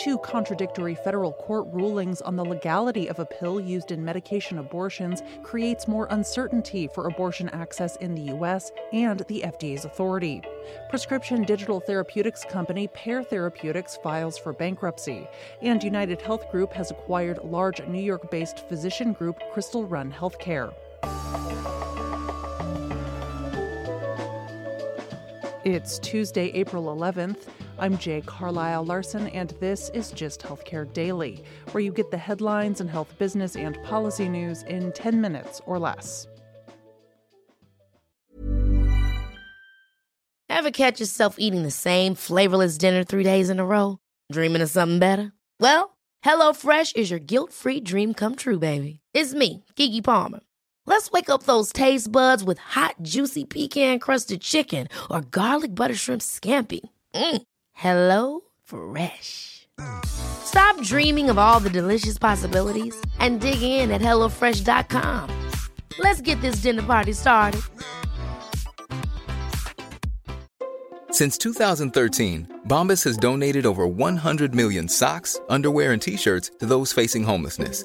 Two contradictory federal court rulings on the legality of a pill used in medication abortions creates more uncertainty for abortion access in the U.S. and the FDA's authority. Prescription digital therapeutics company Pear Therapeutics files for bankruptcy, and United Health Group has acquired large New York based physician group Crystal Run Healthcare. It's Tuesday, April 11th. I'm Jay Carlisle Larson, and this is Gist Healthcare Daily, where you get the headlines and health business and policy news in 10 minutes or less. Ever catch yourself eating the same flavorless dinner three days in a row? Dreaming of something better? Well, HelloFresh is your guilt free dream come true, baby. It's me, Keke Palmer. Let's wake up those taste buds with hot, juicy pecan crusted chicken or garlic butter shrimp scampi. Mm. Hello Fresh. Stop dreaming of all the delicious possibilities and dig in at HelloFresh.com. Let's get this dinner party started. Since 2013, Bombas has donated over 100 million socks, underwear, and t shirts to those facing homelessness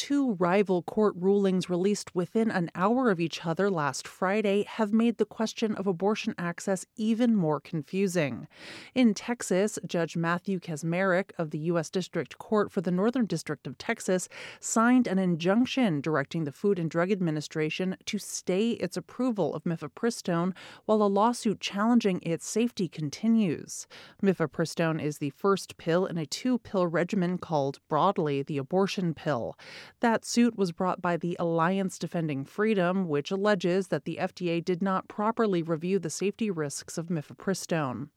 Two rival court rulings released within an hour of each other last Friday have made the question of abortion access even more confusing. In Texas, Judge Matthew Kacsmaryk of the U.S. District Court for the Northern District of Texas signed an injunction directing the Food and Drug Administration to stay its approval of mifepristone while a lawsuit challenging its safety continues. Mifepristone is the first pill in a two pill regimen called broadly the abortion pill. That suit was brought by the Alliance Defending Freedom, which alleges that the FDA did not properly review the safety risks of mifepristone.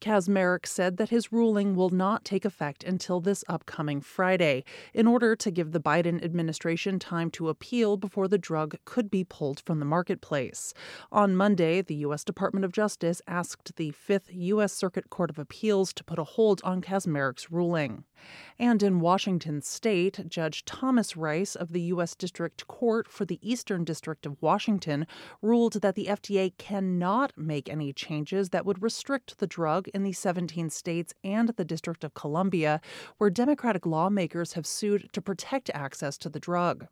Kacsmaryk said that his ruling will not take effect until this upcoming Friday, in order to give the Biden administration time to appeal before the drug could be pulled from the marketplace. On Monday, the U.S. Department of Justice asked the Fifth U.S. Circuit Court of Appeals to put a hold on Kacsmaryk's ruling. And in Washington state, Judge Thomas Rice of the U.S. District Court for the Eastern District of Washington ruled that the FDA cannot make any changes that would restrict the drug in the 17 states and the District of Columbia, where Democratic lawmakers have sued to protect access to the drug.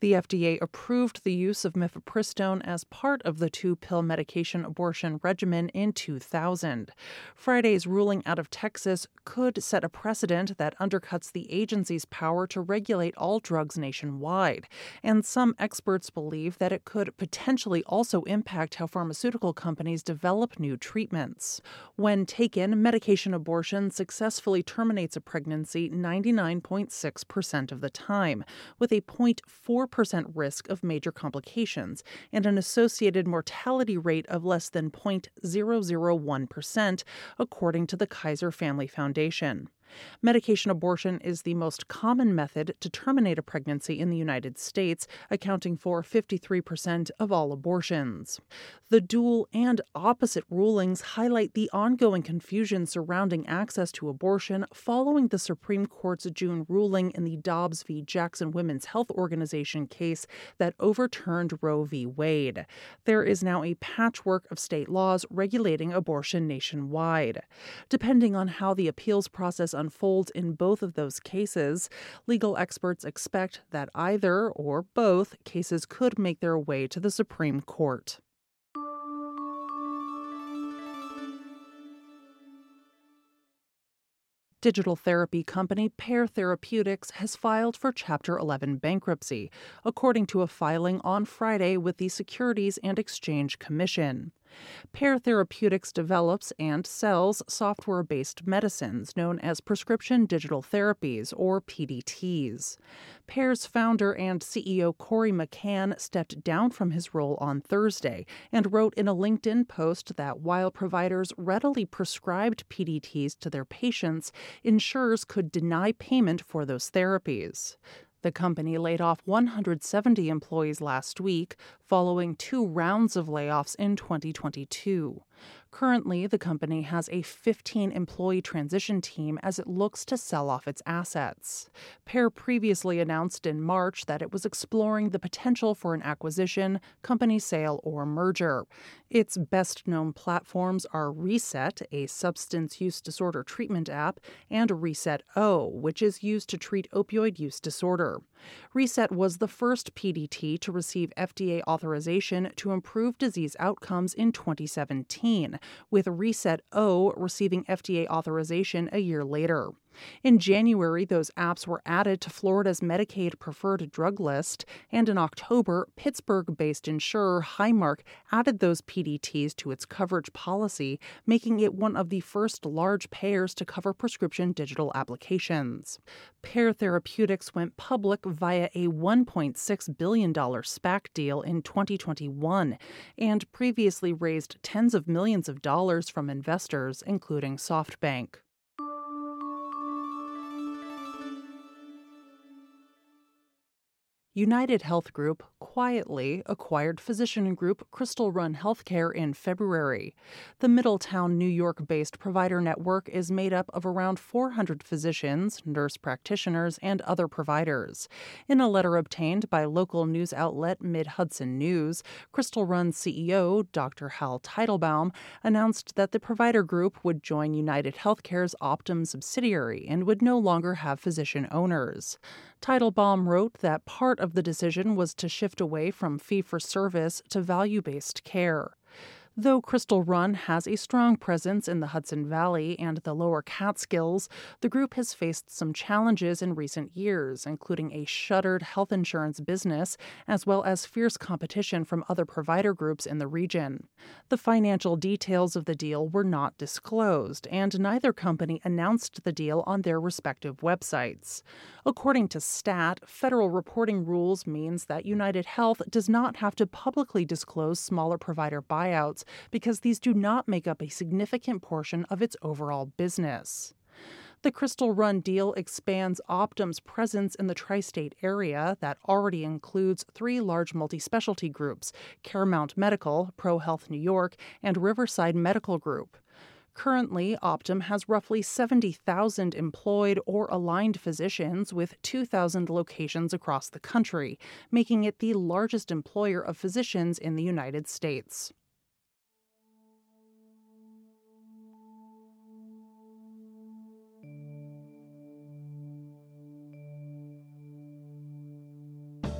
The FDA approved the use of mifepristone as part of the two pill medication abortion regimen in 2000. Friday's ruling out of Texas could set a precedent that undercuts the agency's power to regulate all drugs nationwide. And some experts believe that it could potentially also impact how pharmaceutical companies develop new treatments. When taken, medication abortion successfully terminates a pregnancy 99.6% of the time, with a 4% risk of major complications and an associated mortality rate of less than 0.001%, according to the Kaiser Family Foundation. Medication abortion is the most common method to terminate a pregnancy in the United States, accounting for 53% of all abortions. The dual and opposite rulings highlight the ongoing confusion surrounding access to abortion following the Supreme Court's June ruling in the Dobbs v. Jackson Women's Health Organization case that overturned Roe v. Wade. There is now a patchwork of state laws regulating abortion nationwide. Depending on how the appeals process unfolds in both of those cases, legal experts expect that either or both cases could make their way to the Supreme Court. Digital therapy company Pear Therapeutics has filed for Chapter 11 bankruptcy, according to a filing on Friday with the Securities and Exchange Commission. Pear Therapeutics develops and sells software based medicines known as prescription digital therapies, or PDTs. Pear's founder and CEO Corey McCann stepped down from his role on Thursday and wrote in a LinkedIn post that while providers readily prescribed PDTs to their patients, insurers could deny payment for those therapies. The company laid off 170 employees last week, following two rounds of layoffs in 2022. Currently, the company has a 15 employee transition team as it looks to sell off its assets. Pear previously announced in March that it was exploring the potential for an acquisition, company sale, or merger. Its best known platforms are Reset, a substance use disorder treatment app, and Reset O, which is used to treat opioid use disorder. Reset was the first PDT to receive FDA authorization to improve disease outcomes in 2017 with Reset O receiving FDA authorization a year later. In January, those apps were added to Florida's Medicaid preferred drug list, and in October, Pittsburgh based insurer Highmark added those PDTs to its coverage policy, making it one of the first large payers to cover prescription digital applications. Pear Therapeutics went public via a $1.6 billion SPAC deal in 2021 and previously raised tens of millions of dollars from investors, including SoftBank. United Health Group quietly acquired physician group Crystal Run Healthcare in February. The Middletown, New York based provider network is made up of around 400 physicians, nurse practitioners, and other providers. In a letter obtained by local news outlet Mid Hudson News, Crystal Run CEO Dr. Hal Teitelbaum announced that the provider group would join United Healthcare's Optum subsidiary and would no longer have physician owners. Teitelbaum wrote that part of the decision was to shift away from fee for service to value based care. Though Crystal Run has a strong presence in the Hudson Valley and the lower Catskills, the group has faced some challenges in recent years, including a shuttered health insurance business, as well as fierce competition from other provider groups in the region. The financial details of the deal were not disclosed, and neither company announced the deal on their respective websites. According to STAT, federal reporting rules means that United Health does not have to publicly disclose smaller provider buyouts because these do not make up a significant portion of its overall business. The Crystal Run deal expands Optum's presence in the tri state area that already includes three large multi specialty groups Caremount Medical, ProHealth New York, and Riverside Medical Group. Currently, Optum has roughly 70,000 employed or aligned physicians with 2,000 locations across the country, making it the largest employer of physicians in the United States.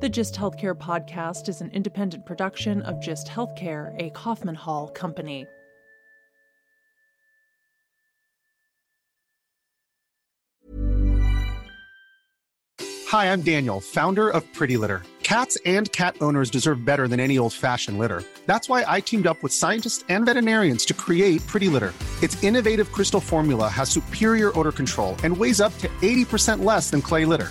The Gist Healthcare podcast is an independent production of Gist Healthcare, a Kaufman Hall company. Hi, I'm Daniel, founder of Pretty Litter. Cats and cat owners deserve better than any old fashioned litter. That's why I teamed up with scientists and veterinarians to create Pretty Litter. Its innovative crystal formula has superior odor control and weighs up to 80% less than clay litter.